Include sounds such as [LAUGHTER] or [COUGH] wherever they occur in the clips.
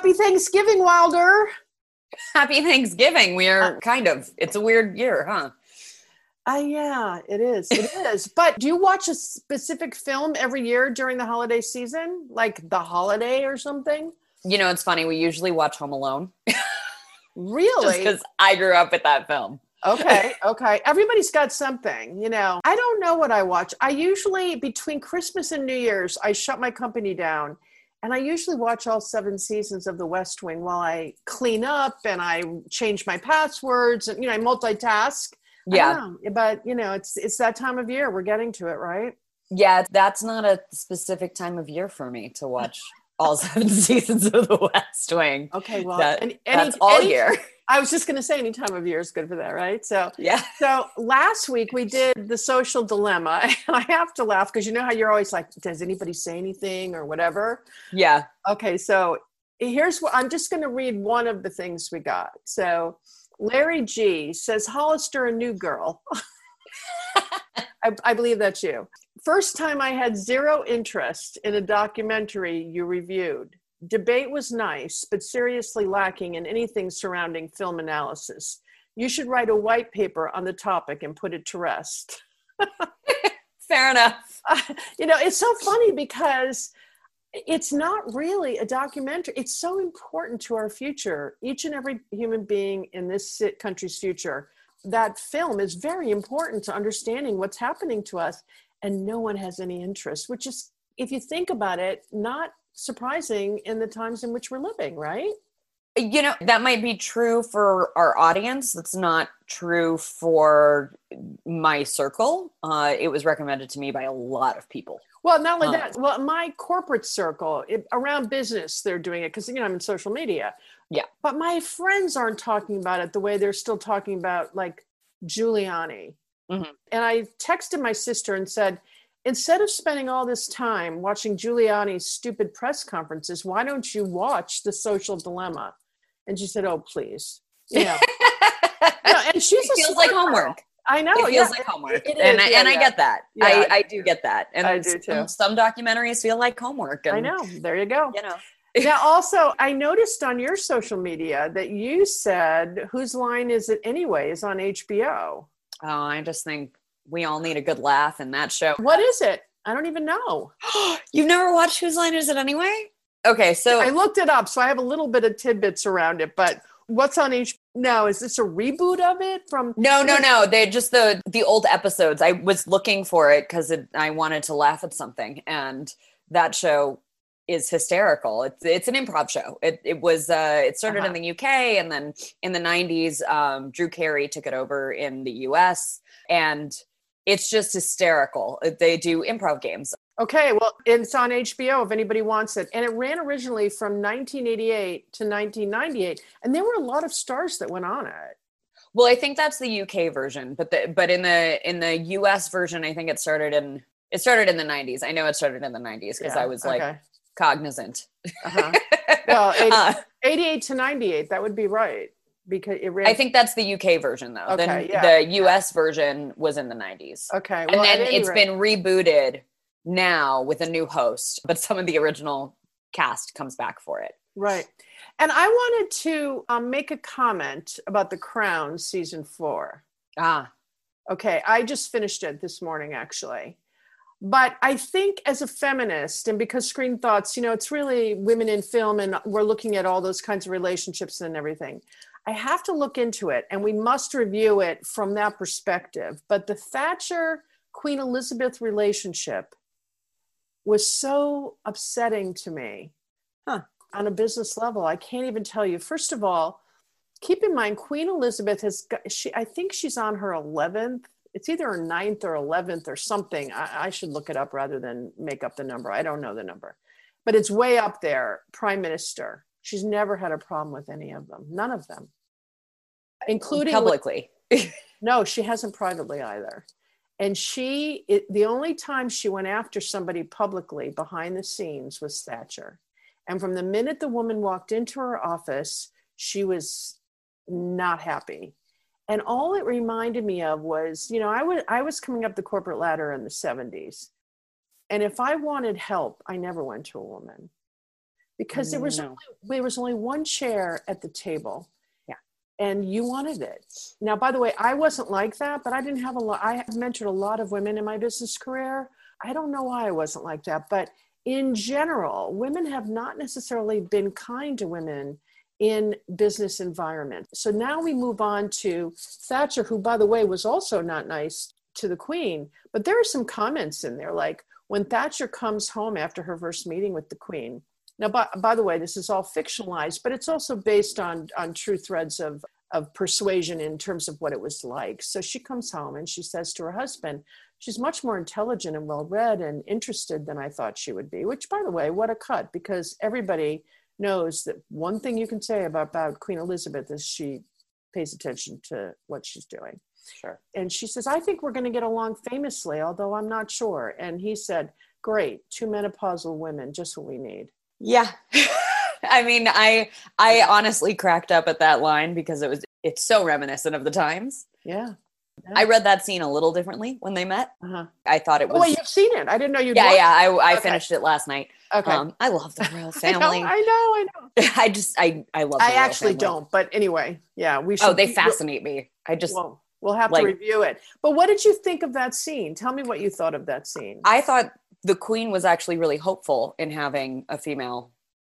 Happy Thanksgiving, Wilder. Happy Thanksgiving. We are kind of, it's a weird year, huh? Uh, yeah, it is. It [LAUGHS] is. But do you watch a specific film every year during the holiday season, like The Holiday or something? You know, it's funny. We usually watch Home Alone. [LAUGHS] Really? because I grew up with that film. okay, [LAUGHS] okay. Everybody's got something, you know. I don't know what I watch. I usually, between Christmas and New Year's, I shut my company down and I usually watch all seven seasons of The West Wing while I clean up and I change my passwords and, you know, I multitask. Yeah. don't know, but, you know, it's it's that time of year. We're getting to it, right? Yeah, that's not a specific time of year for me to watch all seven [LAUGHS] seasons of The West Wing. Okay, well, That- any, That's all any- year. [LAUGHS] I was just going to say any time of year is good for that, right? So, Yeah. so last week we did the social dilemma, [LAUGHS] and I have to laugh because you know how you're always like, does anybody say anything or whatever? Yeah. Okay, so here's what I'm just going to read one of the things we got. So Larry G says Hollister a new girl. I, I believe that's you. First time I had zero interest in a documentary you reviewed. Debate was nice, but seriously lacking in anything surrounding film analysis. You should write a white paper on the topic and put it to rest. [LAUGHS] Fair enough. Uh, you know, it's so funny because it's not really a documentary. It's so important to our future, each and every human being in this country's future. That film is very important to understanding what's happening to us, and no one has any interest, which is, if you think about it, not surprising in the times in which we're living, right? You know, that might be true for our audience. That's not true for my circle. Uh, it was recommended to me by a lot of people. Well, not only Um, that, well, my corporate circle it, around business, they're doing it because you know I'm in social media. Yeah. But my friends aren't talking about it the way they're still talking about like Giuliani. Mhm. And I texted my sister and said, instead of spending all this time watching Giuliani's stupid press conferences, why don't you watch The Social Dilemma? And she said, "Oh, please." You know. [LAUGHS] No, and she's it feels like homework. I know. it feels yeah. like homework, it and is, I, yeah, and I get that. Yeah. I, I do get that, and I do some, too. some documentaries feel like homework. And, I know. There you go. You know, [LAUGHS] now also i noticed on your social media that you said whose line is it anyways on hbo oh, I just think we all need a good laugh in that show. what is it i don't even know [GASPS] You've never watched Whose Line Is It Anyway? Okay, so i looked it up so i have a little bit of tidbits around it but what's on HBO? no is this a reboot of it from No, no, no. They just the the old episodes. I was looking for it because I wanted to laugh at something, and that show is hysterical. It's it's an improv show. It it was uh, it started in Uh-huh. the UK, and then in the '90s, um, Drew Carey took it over in the US, and it's just hysterical. They do improv games. okay well it's on hbo if anybody wants it and it ran originally from 1988 to 1998 and there were a lot of stars that went on it Well, I think that's the UK version, but the but in the in the US version, I think it started in it started in the '90s. I know it started in the '90s because Yeah, I was like okay. Cognizant. Uh-huh. [LAUGHS] well it, Uh, 88 to 98 that would be right because it ran I think that's the UK version though. Okay, then yeah. the US version was in the 90s. okay and then it's rate- been rebooted now with a new host, but some of the original cast comes back for it. Right. And I wanted to um, make a comment about The Crown season four. Ah, Okay. I just finished it this morning, actually. But I think as a feminist, and because Screen Thoughts, you know, it's really women in film, and we're looking at all those kinds of relationships and everything. I have to look into it, and we must review it from that perspective. But the Thatcher Queen Elizabeth relationship was so upsetting to me Huh. on a business level. I can't even tell you. First of all, keep in mind Queen Elizabeth has got, she I think she's on her 11th. It's either a ninth or 11th or something. I, I should look it up rather than make up the number. I don't know the number, but it's way up there. Prime Minister. She's never had a problem with any of them. None of them, including publicly. [LAUGHS] no, she hasn't privately either. And she, it, the only time she went after somebody publicly behind the scenes was Thatcher. And from the minute the woman walked into her office, she was not happy. And all it reminded me of was, you know, I was I was coming up the corporate ladder in the 70s. And if I wanted help, I never went to a woman. because there was mm, No. only, there was only one chair at the table. Yeah. And you wanted it. Now, by the way, I wasn't like that, but I didn't have a lot. I have mentored a lot of women in my business career. I don't know why I wasn't like that, but in general, women have not necessarily been kind to women in business environment. So now we move on to Thatcher, who, by the way, was also not nice to the Queen. But there are some comments in there, like when Thatcher comes home after her first meeting with the Queen. Now, by, by the way, this is all fictionalized, but it's also based on on true threads of of persuasion in terms of what it was like. So she comes home and she says to her husband, she's much more intelligent and well read and interested than I thought she would be. Which, by the way, what a cut because everybody knows that one thing you can say about, about Queen Elizabeth is she pays attention to what she's doing. Sure. And she says, I think we're going to get along famously, although I'm not sure. And he said, Great, two menopausal women, just what we need. Yeah. [LAUGHS] I mean, I I honestly cracked up at that line because it was it's so reminiscent of the times. Yeah. I read that scene a little differently when they met. Uh-huh. I thought it Oh, was wait, you've seen it. I didn't know you'd Yeah, watched yeah, I I Okay. finished it last night. Okay. Um I love the royal [LAUGHS] I know, family. I know, I know. [LAUGHS] I just I I love the I actually family. don't, but anyway, yeah, we should. Oh, they we'll- fascinate me. I just Well, we'll have like- to review it. But what did you think of that scene? Tell me what you thought of that scene. I thought the queen was actually really hopeful in having a female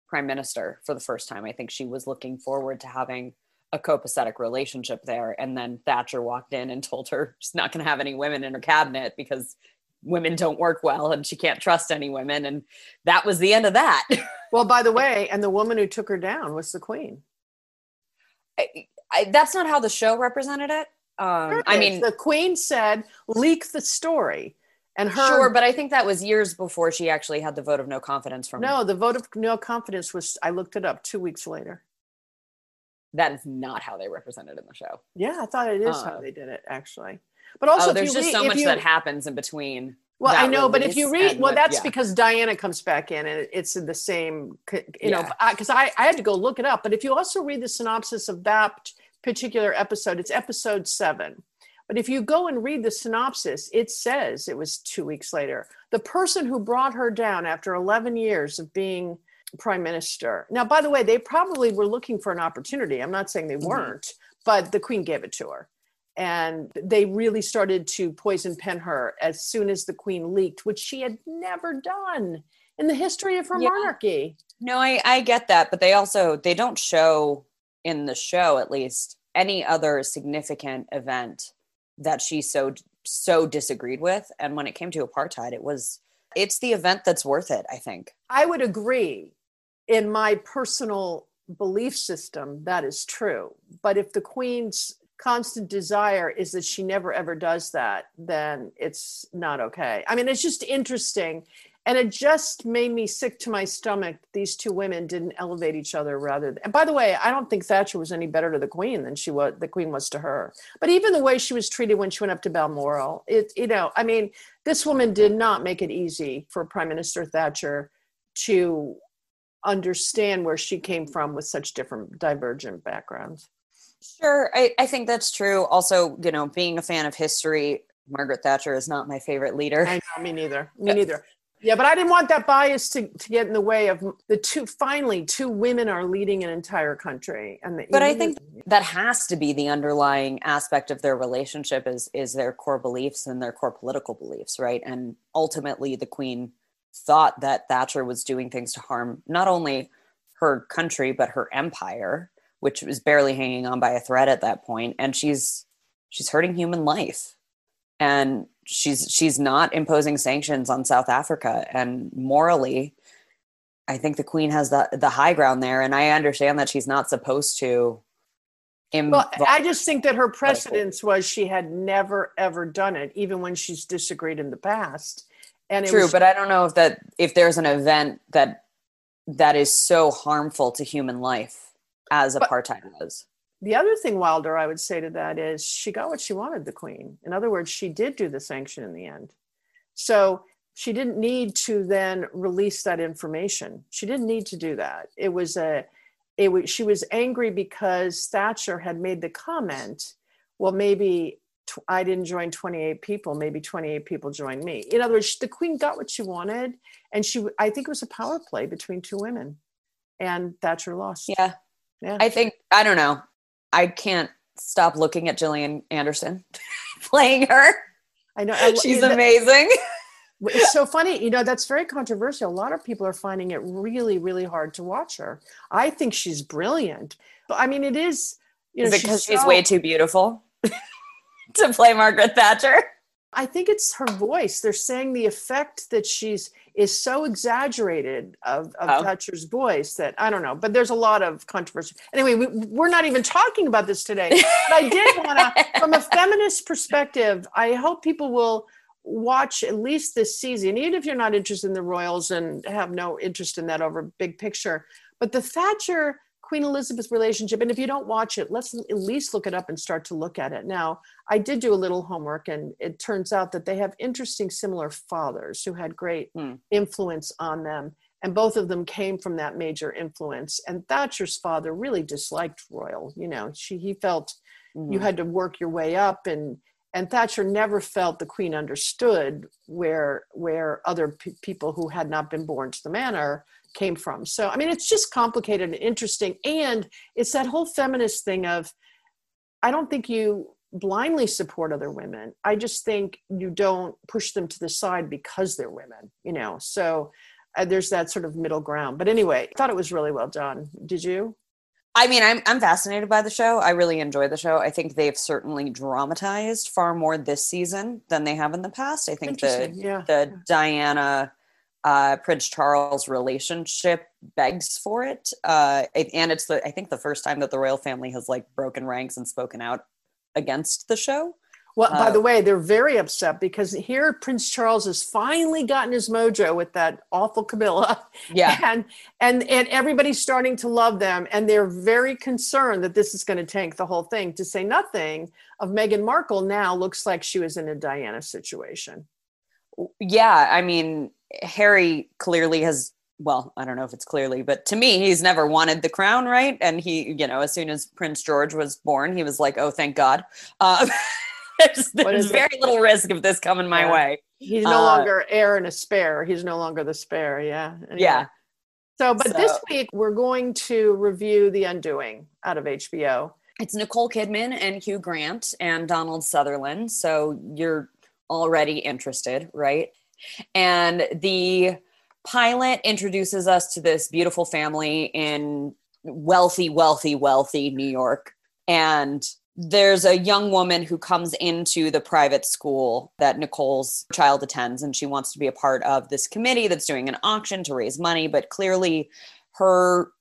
prime minister for the first time. I think she was looking forward to having a copacetic relationship there. And then Thatcher walked in and told her she's not going to have any women in her cabinet because women don't work well and she can't trust any women. And that was the end of that. [LAUGHS] well, by the way, and the woman who took her down was the queen. I, I, that's not how the show represented it. Um, Sure I mean, the queen said, "Leak the story," and her sure, but I think that was years before she actually had the vote of no confidence from. no, the vote of no confidence was. I looked it up two weeks later. That is not how they represented it in the show. Yeah, I thought it is how Uh. they did it actually. But also, oh, if there's just read- so much you- that happens in between. Well, I know, but if you read, well, what- that's yeah. because Diana comes back in and it's in the same, you know, because I, I had to go look it up. But if you also read the synopsis of that particular episode, it's episode seven. But if you go and read the synopsis, it says it was two weeks later. The person who brought her down after 11 years of being prime minister. Now, by the way, they probably were looking for an opportunity. I'm not saying they Mhm. weren't, but the queen gave it to her and they really started to poison pen her as soon as the queen leaked which she had never done in the history of her Yeah. monarchy No, I, I get that, but they also they don't show in the show at least any other significant event that she so so disagreed with. And when it came to apartheid, it was it's the event that's worth it, I think. i would agree in my personal belief system that is true. But if the queen's constant desire is that she never ever does that then it's not okay. I mean it's just interesting. And it just made me sick to my stomach. These two women didn't elevate each other rather than, and by the way i don't think thatcher was any better to the queen than she was the queen was to her. But even the way she was treated when she went up to balmoral it you know i mean this woman did not make it easy for prime minister thatcher to understand where she came from with such different divergent backgrounds Sure, I, I think that's true. Also, you know, being a fan of history, Margaret Thatcher is not my favorite leader. I know, me neither. Me neither. Yeah, but I didn't want that bias to, to get in the way of the two. Finally, two women are leading an entire country, and the, but I think that has to be the underlying aspect of their relationship is is their core beliefs and their core political beliefs, right? And ultimately, the Queen thought that Thatcher was doing things to harm not only her country but her empire, which was barely hanging on by a thread at that point, and she's she's hurting human life, and she's she's not imposing sanctions on South Africa, and morally. I think the queen has the the high ground there, and I understand that she's not supposed to. Well, I just think that her precedence was she had never ever done it, even when she's disagreed in the past. And True, was, but I don't know if that if there's an event that that is so harmful to human life as But- apartheid was. the other thing, Wilder, I would say to that is she got what she wanted, the queen. In other words, she did do the sanction in the end. So she didn't need to then release that information. She didn't need to do that. It was a, it was, she was angry because Thatcher had made the comment, well, maybe tw- I didn't join 28 people, maybe 28 people joined me. In other words, the queen got what she wanted. And she, I think it was a power play between two women. and Thatcher lost. Yeah. Yeah. I think I don't know. I can't stop looking at Gillian Anderson [LAUGHS] playing her. I know. I- She's amazing. [LAUGHS] It's so funny, you know, that's very controversial. A lot of people are finding it really, really hard to watch her. I think she's brilliant. But I mean, it is, you know, because she's so- way too beautiful [LAUGHS] to play Margaret Thatcher? I think it's her voice. They're saying the effect that she's is so exaggerated of, of Oh. Thatcher's voice that I don't know, but there's a lot of controversy. Anyway, we, we're not even talking about this today. But I did [LAUGHS] want to, from a feminist perspective, I hope people will watch at least this season, even if you're not interested in the royals and have no interest in that over big picture. But the Thatcher Queen Elizabeth relationship, and if you don't watch it, let's at least look it up and start to look at it. Now, I did do a little homework, and it turns out that they have interesting, similar fathers who had great Hmm. influence on them. And both of them came from that major influence. And Thatcher's father really disliked royal. You know, she he felt you Mhm. had to work your way up and and Thatcher never felt the queen understood where where other pe- people who had not been born to the manor came from. So I mean it's just complicated and interesting and it's that whole feminist thing of I don't think you blindly support other women. I just think you don't push them to the side because they're women, you know. So uh, there's that sort of middle ground. But anyway, I thought it was really well done. Did you? I mean, I'm I'm fascinated by the show. I really enjoy the show. I think they've certainly dramatized far more this season than they have in the past. I think the yeah. the Diana uh, Prince Charles relationship begs for it, uh, it- and it's the I think the first time that the royal family has like broken ranks and spoken out against the show. Well, by Uh, the way, they're very upset because here Prince Charles has finally gotten his mojo with that awful Camilla, [LAUGHS] Yeah, and and and everybody's starting to love them, and they're very concerned that this is going to tank the whole thing. To say nothing of Meghan Markle, now looks like she was in a Diana situation. yeah. I mean, Harry clearly has. Well, I don't know if it's clearly, but to me, he's never wanted the crown, right? And he, you know, as soon as Prince George was born, he was like, "Oh, thank God." Uh, [LAUGHS] there's there's is it? very little risk of this coming my Yeah. way. He's no Uh, longer heir and a spare. He's no longer the spare. Yeah. Anyway. Yeah. So, but this week we're going to review The Undoing out of HBO. It's Nicole Kidman and Hugh Grant and Donald Sutherland. So you're already interested, right? And the pilot introduces us to this beautiful family in wealthy, wealthy, wealthy New York. And there's a young woman who comes into the private school that Nicole's child attends, and she wants to be a part of this committee that's doing an auction to raise money. But clearly, her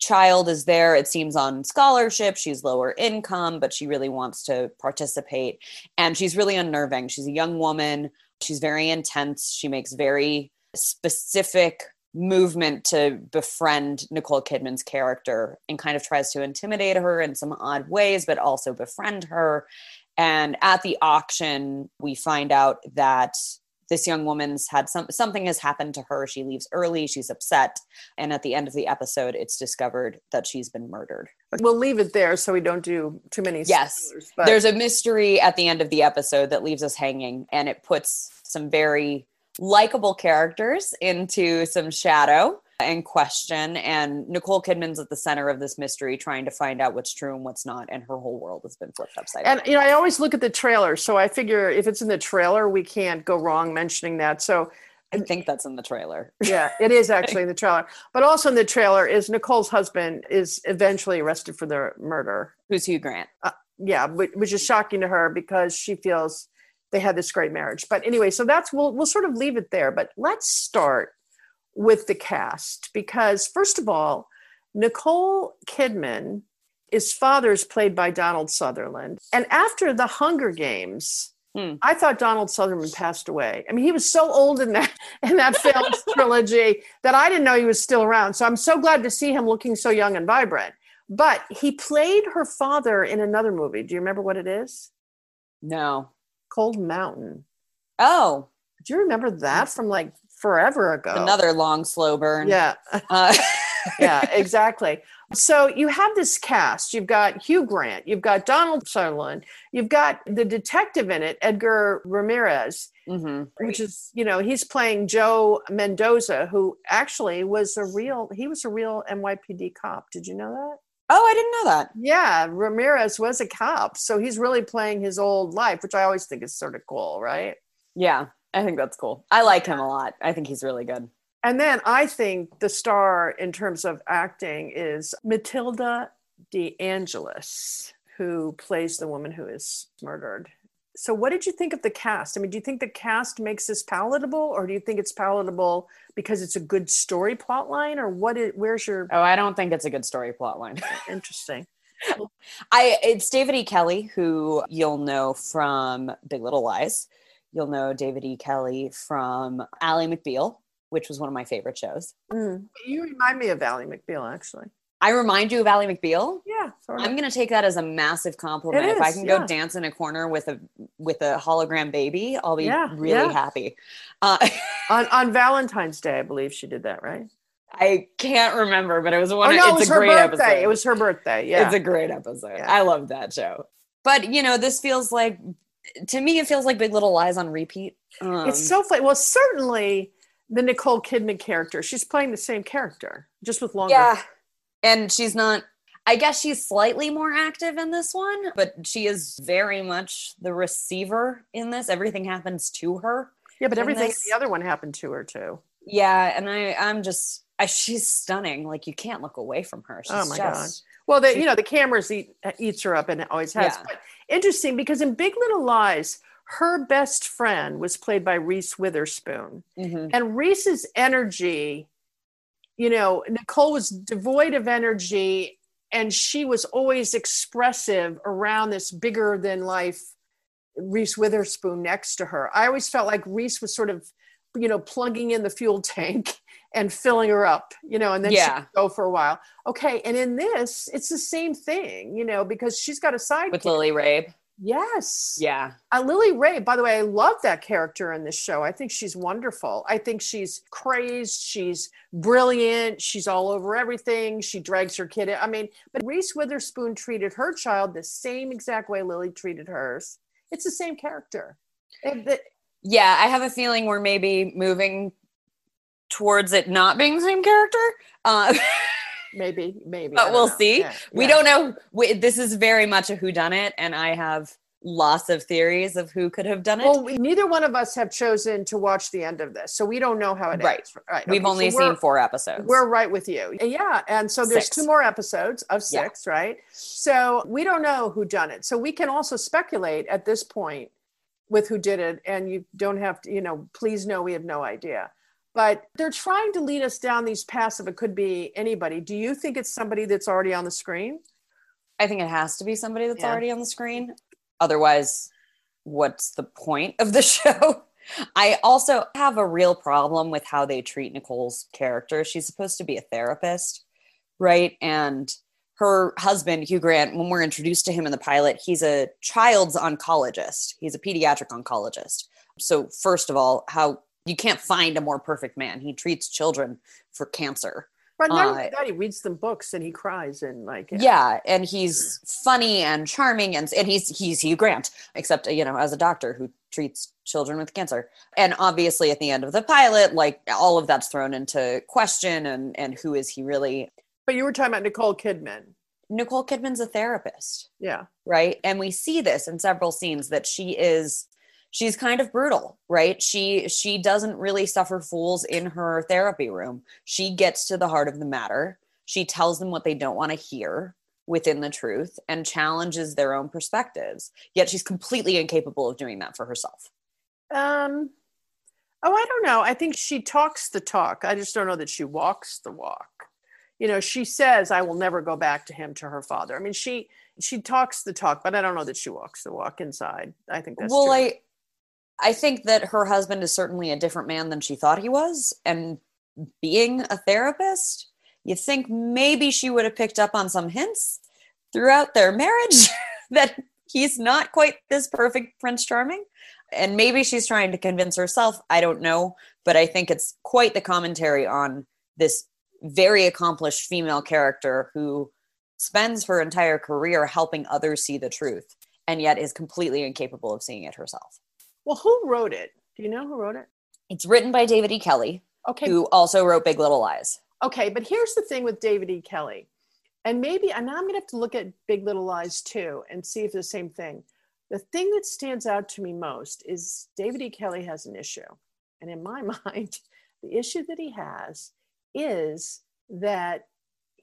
child is there, it seems, on scholarship. She's lower income, but she really wants to participate. And she's really unnerving. She's a young woman, she's very intense. She makes very specific movement to befriend Nicole Kidman's character and kind of tries to intimidate her in some odd ways, but also befriend her. And at the auction, we find out that this young woman's had some something has happened to her. She leaves early, she's upset, and at the end of the episode, it's discovered that she's been murdered. We'll leave it there so we don't do too many Yes. But There's a mystery at the end of the episode that leaves us hanging, and it puts some very likable characters into some shadow and question. And Nicole Kidman's at the center of this mystery, trying to find out what's true and what's not, and her whole world has been flipped upside down. and you know, I always look at the trailer, so I figure if it's in the trailer, we can't go wrong mentioning that. So I think that's in the trailer. [LAUGHS] yeah, it is actually in the trailer. But also in the trailer is Nicole's husband is eventually arrested for the murder. Who's Hugh Grant? Uh, yeah, which is shocking to her because she feels they had this great marriage. But anyway, so that's we'll we'll sort of leave it there. But let's start with the cast because first of all, Nicole Kidman is father's played by Donald Sutherland. And after the Hunger Games, Hmm. I thought Donald Sutherland passed away. I mean, he was so old in that [LAUGHS] in that film [LAUGHS] trilogy that I didn't know he was still around. So I'm so glad to see him looking so young and vibrant. But he played her father in another movie. Do you remember what it is? No. Cold Mountain. Oh, Do you remember that from like forever ago? another long, slow burn. Yeah, [LAUGHS] Uh, [LAUGHS] yeah, exactly. So you have this cast. You've got Hugh Grant, you've got Donald Sutherland, you've got the detective in it, Edgar Ramirez, hmm which is, you know, he's playing Joe Mendoza, who actually was a real, he was a real NYPD cop. Did you know that? Oh, I didn't know that. Yeah, Ramirez was a cop. So he's really playing his old life, which I always think is sort of cool, right? Yeah, I think that's cool. I like him a lot. I think he's really good. And then I think the star in terms of acting is Matilda De Angelis, who plays the woman who is murdered. So, what did you think of the cast? I mean, do you think the cast makes this palatable, or do you think it's palatable because it's a good story plot line, or what? Is, where's your Oh, I don't think it's a good story plot line. [LAUGHS] interesting? I it's David E. Kelley, who you'll know from Big Little Lies. You'll know David E. Kelley from Ally McBeal, which was one of my favorite shows. Mm. You remind me of Ally McBeal, actually. I remind you of Ally McBeal. Yeah, sort of. I'm gonna take that as a massive compliment. if I can yeah. go dance in a corner with a with a hologram baby, I'll be Yeah, really yeah. happy. Uh, [LAUGHS] on on Valentine's Day, I believe she did that, right? I can't remember, but it was one. oh no, it it's was a her great birthday. episode. It was her birthday. Yeah. It's a great episode. I love that show. But you know, this feels like to me, it feels like Big Little Lies on repeat. Um, it's so funny. Well, certainly the Nicole Kidman character. She's playing the same character, just with longer. yeah, and she's not. I guess she's slightly more active in this one, but she is very much the receiver in this. Everything happens to her. Yeah, but everything in this- the other one happened to her too. Yeah, and I, I'm just, I, she's stunning. Like you can't look away from her. She's Oh my God. Well, the, you know, the cameras eat, eats her up and it always has. Yeah. But interesting because in Big Little Lies, her best friend was played by Reese Witherspoon. Mhm. And Reese's energy, you know, Nicole was devoid of energy and she was always expressive around this bigger than life Reese Witherspoon next to her. I always felt like Reese was sort of, you know, plugging in the fuel tank [LAUGHS] and filling her up, you know, and then Yeah. she'd go for a while. Okay. And in this, it's the same thing, you know, because she's got a side. with Lily Rabe. Yes. Yeah, Uh, Lily Rabe, by the way, I love that character in this show. I think she's wonderful. I think she's crazed. She's brilliant. She's all over everything. She drags her kid. in. I mean, but Reese Witherspoon treated her child the same exact way Lily treated hers. It's the same character. Yeah. I have a feeling we're maybe moving towards it not being the same character. Uh, [LAUGHS] maybe, maybe. But we'll know. see. Yeah, we yeah. don't know. We, this is very much a who done it, and I have lots of theories of who could have done it. Well, we, neither one of us have chosen to watch the end of this, so we don't know how it Right. ends. Right. We've only so seen four episodes. We're right with you. Yeah. And so there's Six. two more episodes of Yeah. six, right? So we don't know who done it. So we can also speculate at this point with who did it. And you don't have to, you know, please know we have no idea. But they're trying to lead us down these paths of it could be anybody. Do you think it's somebody that's already on the screen? I think it has to be somebody that's Yeah. already on the screen. Otherwise, what's the point of the [LAUGHS] show? I also have a real problem with how they treat Nicole's character. She's supposed to be a therapist, right? And her husband, Hugh Grant, when we're introduced to him in the pilot, he's a child's oncologist. He's a pediatric oncologist. So, first of all, how you can't find a more perfect man. He treats children for cancer. But not Uh, that, he reads them books and he cries and like, Yeah. and he's funny and charming, and and he's he's Hugh Grant, except you know as a doctor who treats children with cancer. And obviously, at the end of the pilot, like all of that's thrown into question, and and who is he really? But you were talking about Nicole Kidman. Nicole Kidman's a therapist, Yeah. right? And we see this in several scenes that she is she's kind of brutal right she she doesn't really suffer fools in her therapy room she gets to the heart of the matter she tells them what they don't want to hear within the truth and challenges their own perspectives yet she's completely incapable of doing that for herself Um, oh, I don't know. I think she talks the talk. I just don't know that she walks the walk. You know, she says, "I will never go back to him." To her father. I mean, she she talks the talk, but I don't know that she walks the walk inside. I think that's well true. i i think that her husband is certainly a different man than she thought he was and being a therapist you think maybe she would have picked up on some hints throughout their marriage [LAUGHS] that he's not quite this perfect prince charming and maybe she's trying to convince herself i don't know but i think it's quite the commentary on this very accomplished female character who spends her entire career helping others see the truth and yet is completely incapable of seeing it herself. Well, who wrote it? Do you know who wrote it? It's written by David E. Kelley, Okay. who also wrote Big Little Lies. Okay, but here's the thing with David E. Kelley. And maybe, and now I'm going to have to look at Big Little Lies too and see if the same thing. The thing that stands out to me most is David E. Kelley has an issue. And in my [LAUGHS] mind, the issue that he has is that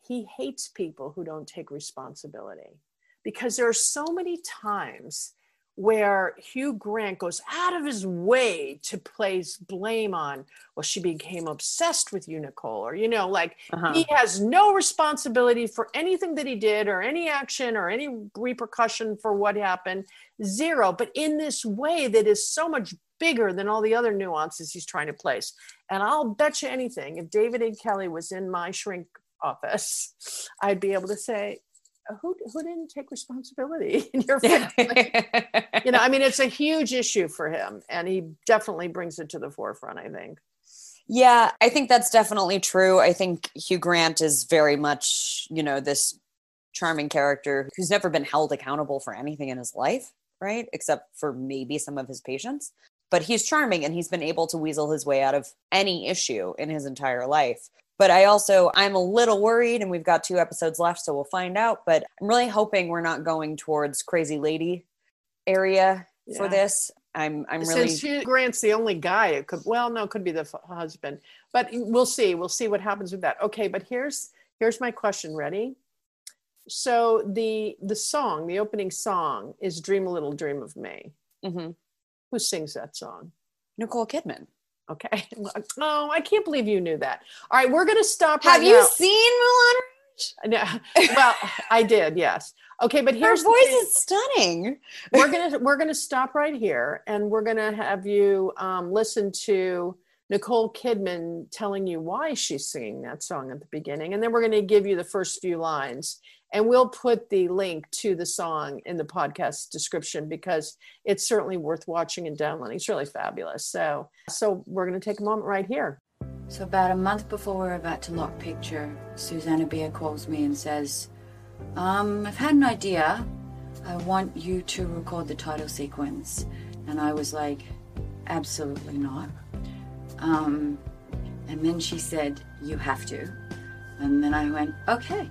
he hates people who don't take responsibility because there are so many times where Hugh Grant goes out of his way to place blame on, well, she became obsessed with you, Nicole, or, you know, like Uh-huh. he has no responsibility for anything that he did or any action or any repercussion for what happened. Zero. But in this way that is so much bigger than all the other nuances he's trying to place. And I'll bet you anything, if David A. Kelley was in my shrink office, [LAUGHS] I'd be able to say, who, who didn't take responsibility [LAUGHS] in your family? you know, I mean, it's a huge issue for him, and he definitely brings it to the forefront. I think. Yeah, I think that's definitely true. I think Hugh Grant is very much, you know, this charming character who's never been held accountable for anything in his life, right? Except for maybe some of his patients. But he's charming and he's been able to weasel his way out of any issue in his entire life. But I also, I'm a little worried, and we've got two episodes left, so we'll find out. But I'm really hoping we're not going towards crazy lady area for this. I'm, I'm really. Since Hugh Grant's the only guy, it could well, no, it could be the f- husband, but we'll see. We'll see what happens with that. Okay, but here's here's my question. Ready? So the the song, the opening song, is "Dream a Little Dream of Me." Mhm. Who sings that song? Nicole Kidman. Okay. [LAUGHS] Oh, I can't believe you knew that. All right, we're gonna stop. Right Have you now. seen Mulan No, well, [LAUGHS] I did. Yes. Okay, but Her here's the voice is stunning. we're [LAUGHS] gonna we're gonna stop right here and we're gonna have you um, listen to nicole kidman telling you why she's singing that song at the beginning and then we're gonna give you the first few lines and we'll put the link to the song in the podcast description because it's certainly worth watching and downloading it's really fabulous so so we're gonna take a moment right here So about a month before we're about to lock picture, Susanna Bier calls me and says, um, I've had an idea. I want you to record the title sequence. And I was like, absolutely not. Um, and then she said, you have to. And then I went, okay.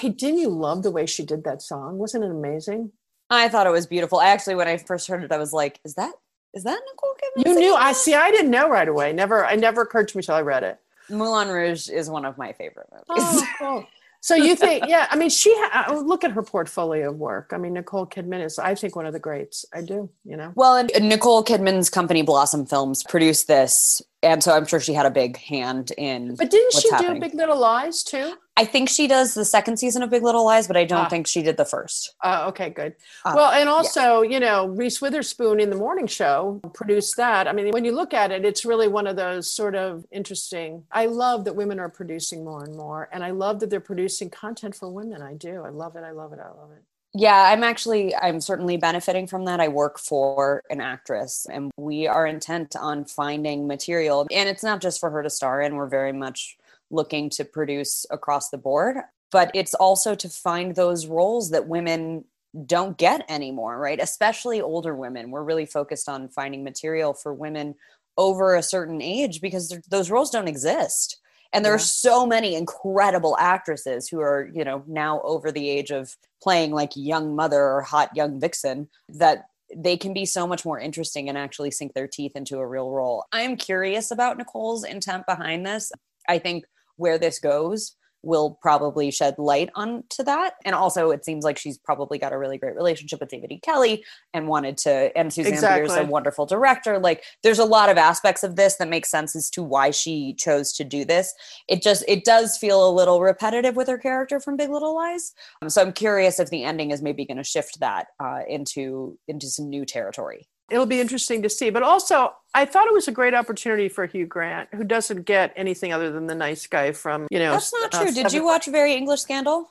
Okay didn't you love the way she did that song? Wasn't it amazing I thought it was beautiful. Actually, when I first heard it, I was like, "Is that is that Nicole Kidman?" you knew i see i didn't know right away never i never occurred to me till i read it Moulin Rouge is one of my favorite movies. Oh, [LAUGHS] cool. So you think, yeah, I mean, she, ha- uh, look at her portfolio of work. I mean, Nicole Kidman is, I think, one of the greats. I do, you know. well, and Nicole Kidman's company Blossom Films produced this, and so I'm sure she had a big hand in. But didn't she happening. do Big Little Lies too? I think she does the second season of Big Little Lies, but I don't Ah. think she did the first. Uh, okay, good. Uh, well, and also, you know, Reese Witherspoon in the morning show produced that. I mean, when you look at it, it's really one of those sort of interesting. I love that women are producing more and more, and I love that they're producing content for women. I do. I love it. I love it. I love it. Yeah, I'm actually I'm certainly benefiting from that. I work for an actress and we are intent on finding material and it's not just for her to star in. We're very much looking to produce across the board, but it's also to find those roles that women don't get anymore, right? Especially older women. We're really focused on finding material for women over a certain age because those roles don't exist. And there are so many incredible actresses who are, you know, now over the age of playing like young mother or hot young vixen that they can be so much more interesting and actually sink their teeth into a real role. I'm curious about Nicole's intent behind this. I think where this goes will probably shed light onto that. And also, it seems like she's probably got a really great relationship with David E. Kelley and wanted to, and Susanne Exactly. Bier's, a wonderful director. Like, there's a lot of aspects of this that make sense as to why she chose to do this. It just, it does feel a little repetitive with her character from Big Little Lies. Um, so I'm curious if the ending is maybe going to shift that uh, into into some new territory. It'll be interesting to see. But also, I thought it was a great opportunity for Hugh Grant, who doesn't get anything other than the nice guy from, you know. That's not uh, true. Did you watch Very English Scandal?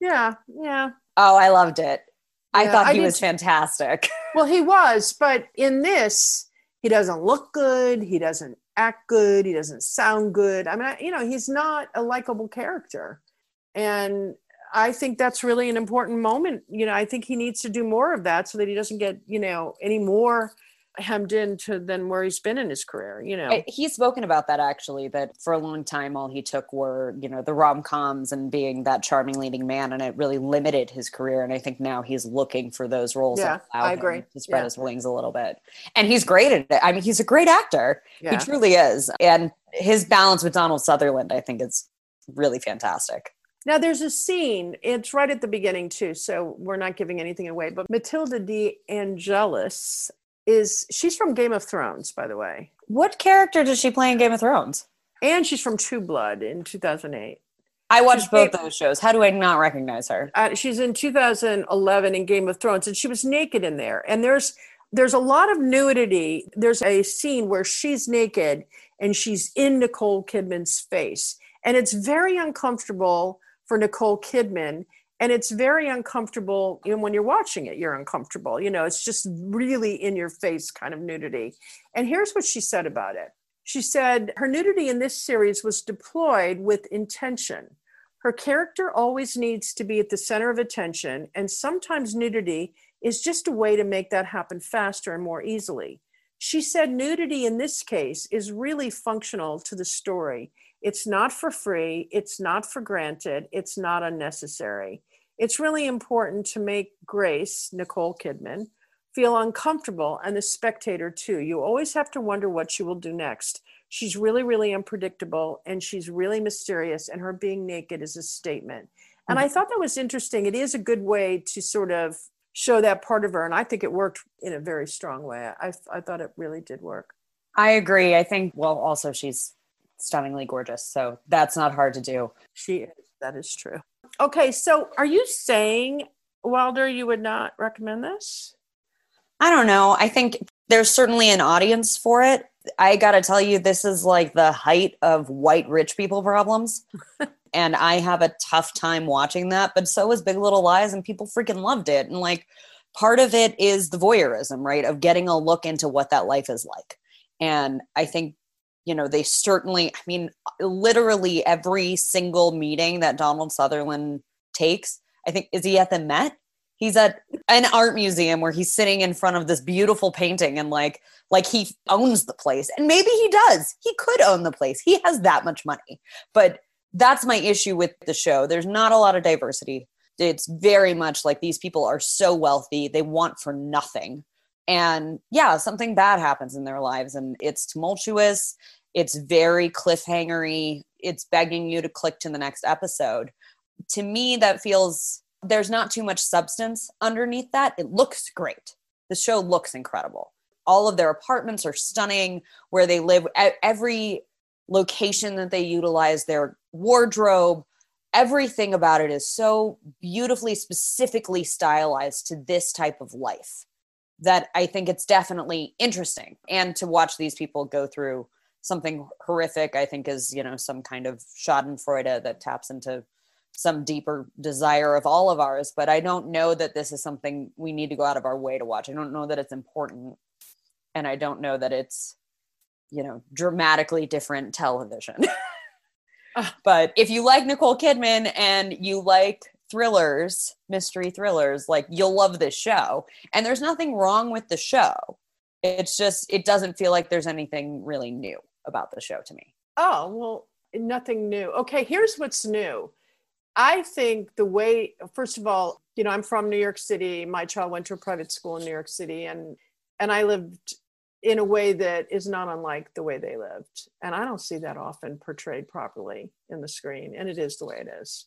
Yeah, yeah. Oh, I loved it. I thought he did was fantastic. [LAUGHS] Well, he was, but in this, he doesn't look good. He doesn't act good. He doesn't sound good. I mean, I, you know, he's not a likable character. And I think that's really an important moment. You know, I think he needs to do more of that so that he doesn't get, you know, any more hemmed into than where he's been in his career, you know. He's spoken about that actually, that for a long time, all he took were, you know, the rom coms and being that charming leading man. And it really limited his career. And I think now he's looking for those roles Yeah, that allow I him agree. to spread Yeah. his wings a little bit. And he's great at it. I mean, he's a great actor. yeah. He truly is. And his balance with Donald Sutherland, I think, is really fantastic. Now there's a scene, it's right at the beginning too, so we're not giving anything away, but Matilda de Angelis is she's from Game of Thrones, by the way. What character does she play in Game of Thrones? And she's from True Blood in 2008. I watched She's both those shows. How do I not recognize her? Uh, she's in 2011 in Game of Thrones, and she was naked in there. And there's there's a lot of nudity. There's a scene where she's naked and she's in Nicole Kidman's face, and it's very uncomfortable for Nicole Kidman. And it's very uncomfortable. Know, when you're watching it, you're uncomfortable. You know, it's just really in your face kind of nudity. And here's what she said about it. She said her nudity in this series was deployed with intention. Her character always needs to be at the center of attention, and sometimes nudity is just a way to make that happen faster and more easily. She said nudity in this case is really functional to the story. It's not for free, it's not for granted, it's not unnecessary. It's really important to make Grace, Nicole Kidman, feel uncomfortable and the spectator too. You always have to wonder what she will do next. She's really, really unpredictable and she's really mysterious, and her being naked is a statement. And I mm-hmm. thought that was interesting. It is a good way to sort of show that part of her. And I think it worked in a very strong way. I, I thought it really did work. I agree. I think, well, also she's stunningly gorgeous. So that's not hard to do. She is. That is true. Okay. So are you saying, Wilder, you would not recommend this? I don't know. I think there's certainly an audience for it. I got to tell you, this is like the height of white rich people problems. [LAUGHS] and I have a tough time watching that. But so is Big Little Lies, and people freaking loved it. And like, part of it is the voyeurism, right? Of getting a look into what that life is like. And I think, you know, they certainly, I mean, literally every single meeting that Donald Sutherland takes, I think, is he at the Met? He's at an art museum where he's sitting in front of this beautiful painting and like like he owns the place. And maybe he does. He could own the place. He has that much money. But that's my issue with the show. There's not a lot of diversity. It's very much like these people are so wealthy. They want for nothing and yeah something bad happens in their lives and it's tumultuous it's very cliffhangery it's begging you to click to the next episode to me that feels there's not too much substance underneath that. It looks great. The show looks incredible. All of their apartments are stunning where they live. Every location that they utilize, their wardrobe, everything about it is so beautifully, specifically stylized to this type of life that I think it's definitely interesting. And to watch these people go through something horrific, I think is, you know, some kind of schadenfreude that taps into some deeper desire of all of ours but i don't know that this is something we need to go out of our way to watch i don't know that it's important and i don't know that it's you know dramatically different television [LAUGHS] Ah. but if you like nicole kidman and you like thrillers mystery thrillers like you'll love this show and there's nothing wrong with the show it's just it doesn't feel like there's anything really new about the show to me Oh, well, nothing new. Okay, here's what's new. I think the way, first of all, you know, I'm from New York City. My child went to a private school in New York City, and and I lived in a way that is not unlike the way they lived. And I don't see that often portrayed properly in the screen. And it is the way it is.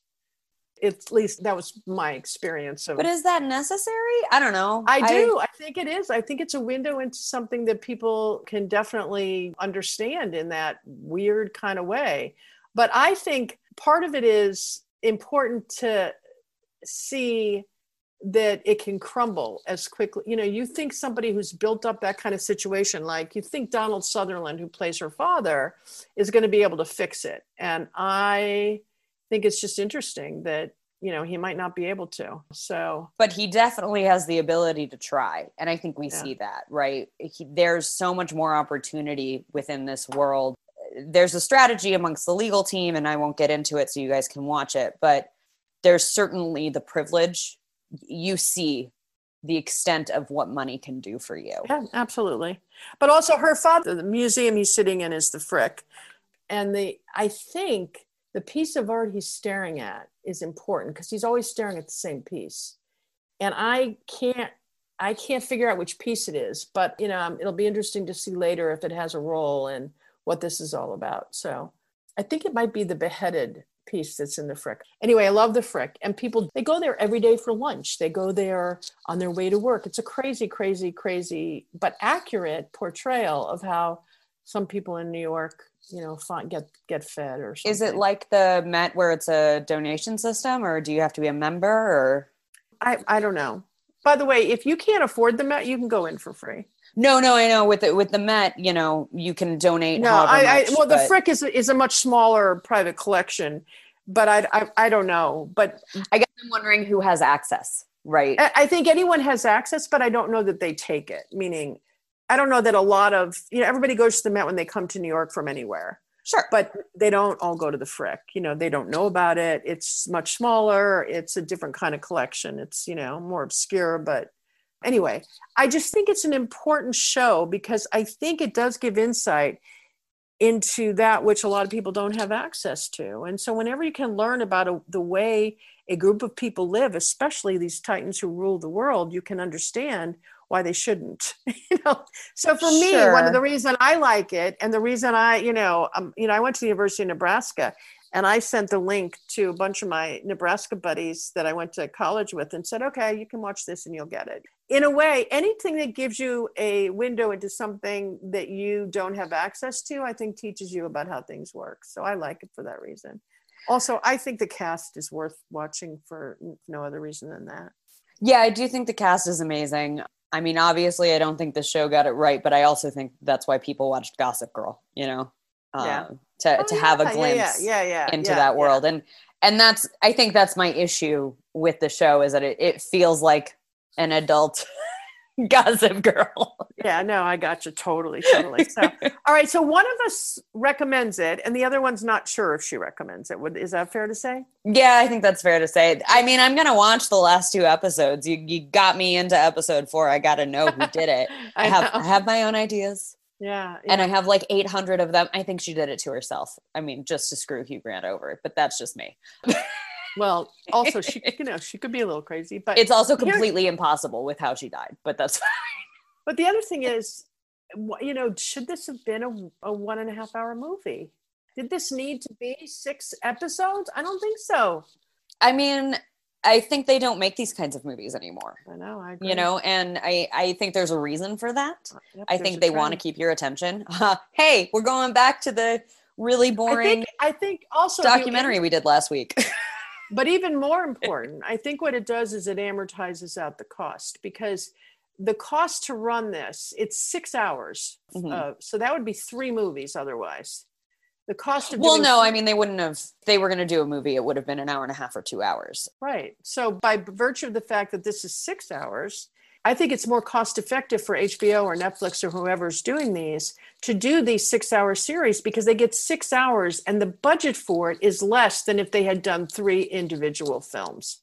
At least that was my experience of But is that necessary? I don't know. I do. I, think it is. I think it's a window into something that people can definitely understand in that weird kind of way. But I think part of it is important to see that it can crumble as quickly. You know, you think somebody who's built up that kind of situation, like you think Donald Sutherland, who plays her father, is going to be able to fix it. And I think it's just interesting that, you know, he might not be able to. So, but he definitely has the ability to try. And I think we Yeah. see that, right? He, there's so much more opportunity within this world. There's a strategy amongst the legal team, and I won't get into it so you guys can watch it, but there's certainly the privilege. You see the extent of what money can do for you. yeah, absolutely. But also her father, the museum he's sitting in is the Frick. And the, I think the piece of art he's staring at is important because he's always staring at the same piece. And I can't, I can't figure out which piece it is, but you know, um, it'll be interesting to see later if it has a role and what this is all about. So I think it might be the beheaded piece that's in the Frick. Anyway, I love the Frick. And people, they go there every day for lunch. They go there on their way to work. It's a crazy, crazy, crazy, but accurate portrayal of how some people in New York, you know, find, get get fed or something. Is it like the Met where it's a donation system, or do you have to be a member? Or I, I don't know. By the way, if you can't afford the Met, you can go in for free. no, no, I know with the with the Met, you know, you can donate. No, I, I much, well, the but Frick is a- is a much smaller private collection, but I, I I don't know. But I guess I'm wondering who has access, right? I I think anyone has access, but I don't know that they take it. Meaning, I don't know that a lot of you know everybody goes to the Met when they come to New York from anywhere, sure. but they don't all go to the Frick. You know, they don't know about it. It's much smaller. It's a different kind of collection. It's you know more obscure, but anyway, I just think it's an important show because I think it does give insight into that which a lot of people don't have access to. And so, whenever you can learn about a, the way a group of people live, especially these titans who rule the world, you can understand why they shouldn't. [LAUGHS] you know, so for me, one of the reason I like it, and the reason I, you know, um, you know, I went to the University of Nebraska, and I sent the link to a bunch of my Nebraska buddies that I went to college with, and said, okay, you can watch this and you'll get it. In a way, anything that gives you a window into something that you don't have access to, I think teaches you about how things work. So I like it for that reason. Also, I think the cast is worth watching for no other reason than that. Yeah, I do think the cast is amazing. I mean, obviously, I don't think the show got it right, but I also think that's why people watched Gossip Girl. You know, Yeah. um, to Oh, to have a glimpse yeah, yeah, yeah, into yeah, that yeah. world, and and that's I think that's my issue with the show is that it, it feels like an adult [LAUGHS] Gossip Girl. Yeah, no, I got you totally, totally. So, [LAUGHS] all right. So one of us recommends it, and the other one's not sure if she recommends it. Would is that fair to say? Yeah, I think that's fair to say. I mean, I'm gonna watch the last two episodes. You you got me into episode four. I got to know who did it. [LAUGHS] I, have know. I have my own ideas, Yeah, and I have like 800 of them. I think she did it to herself. I mean, just to screw Hugh Grant over. But that's just me. Well, also she, [LAUGHS] you know, she could be a little crazy, but It's also completely impossible with how she died. But that's Fine. but the other thing is, you know, should this have been a, a one and a half hour movie? Did this need to be six episodes? I don't think so. I mean, I think they don't make these kinds of movies anymore. I know. I agree. You know, and I I think there's a reason for that. Uh, yep, I think they want to keep your attention. [LAUGHS] Uh, hey, we're going back to the really I boring think. I think also documentary we did last week. [LAUGHS] But even more important, I think what it does is it amortizes out the cost because the cost to run this, it's six hours. Mhm. Uh, so that would be three movies otherwise. The cost of well, no, I mean they wouldn't have. They were going to do a movie. It would have been an hour and a half or two hours. right. So by virtue of the fact that this is six hours, I think it's more cost effective for HBO or Netflix or whoever's doing these to do these six hour series because they get six hours and the budget for it is less than if they had done three individual films.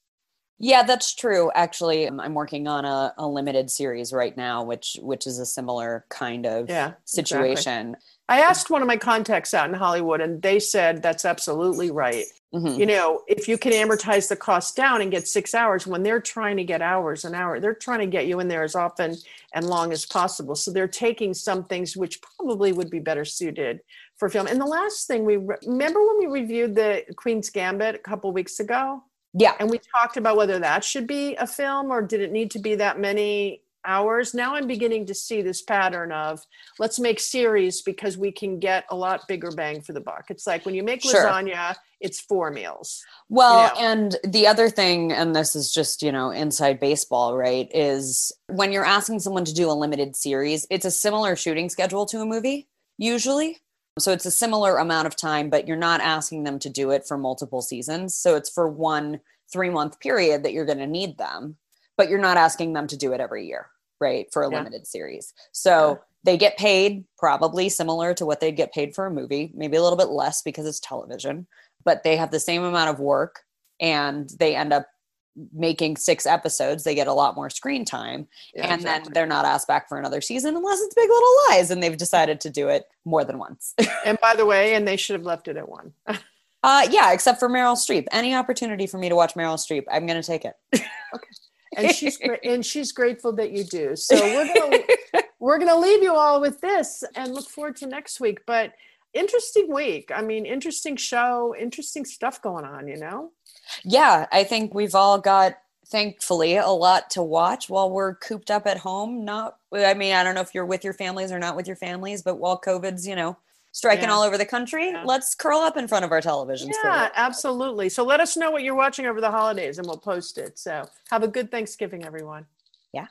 Yeah, that's true. Actually, I'm working on a, a limited series right now, which which is a similar kind of Yeah, exactly. I asked one of my contacts out in Hollywood, and they said that's absolutely right. Mhm. You know, if you can amortize the cost down and get six hours, when they're trying to get hours an hour, they're trying to get you in there as often and long as possible. So they're taking some things which probably would be better suited for film. And the last thing we re- remember when we reviewed the Queen's Gambit a couple weeks ago, Yeah. and we talked about whether that should be a film or did it need to be that many hours. Now I'm beginning to see this pattern of let's make series because we can get a lot bigger bang for the buck. It's like when you make Sure. lasagna, it's four meals. Well, know. and the other thing, and this is just, you know, inside baseball, right? Is when you're asking someone to do a limited series, it's a similar shooting schedule to a movie, usually. So it's a similar amount of time, but you're not asking them to do it for multiple seasons. So it's for one three month period that you're going to need them, but you're not asking them to do it every year, right? For a Yeah. limited series. So they get paid probably similar to what they'd get paid for a movie, maybe a little bit less because it's television, but they have the same amount of work and they end up making six episodes. They get a lot more screen time Yeah, and then they're not asked back for another season unless it's Big Little Lies and they've decided to do it more than once. [LAUGHS] and by the way, and they should have left it at one. uh yeah, except for Meryl Streep. Any opportunity for me to watch Meryl Streep, I'm going to take it. [LAUGHS] and she's [LAUGHS] and she's grateful that you do. So we're gonna [LAUGHS] we're gonna leave you all with this and look forward to next week. But interesting week. I mean, interesting show, interesting stuff going on. You know. yeah, I think we've all got thankfully a lot to watch while we're cooped up at home. Not I mean, I don't know if you're with your families or not with your families, but while COVID's, you know, striking Yeah. all over the country, Yeah. let's curl up in front of our televisions Yeah, absolutely. So let us know what you're watching over the holidays, and we'll post it. So have a good Thanksgiving, everyone. Yeah.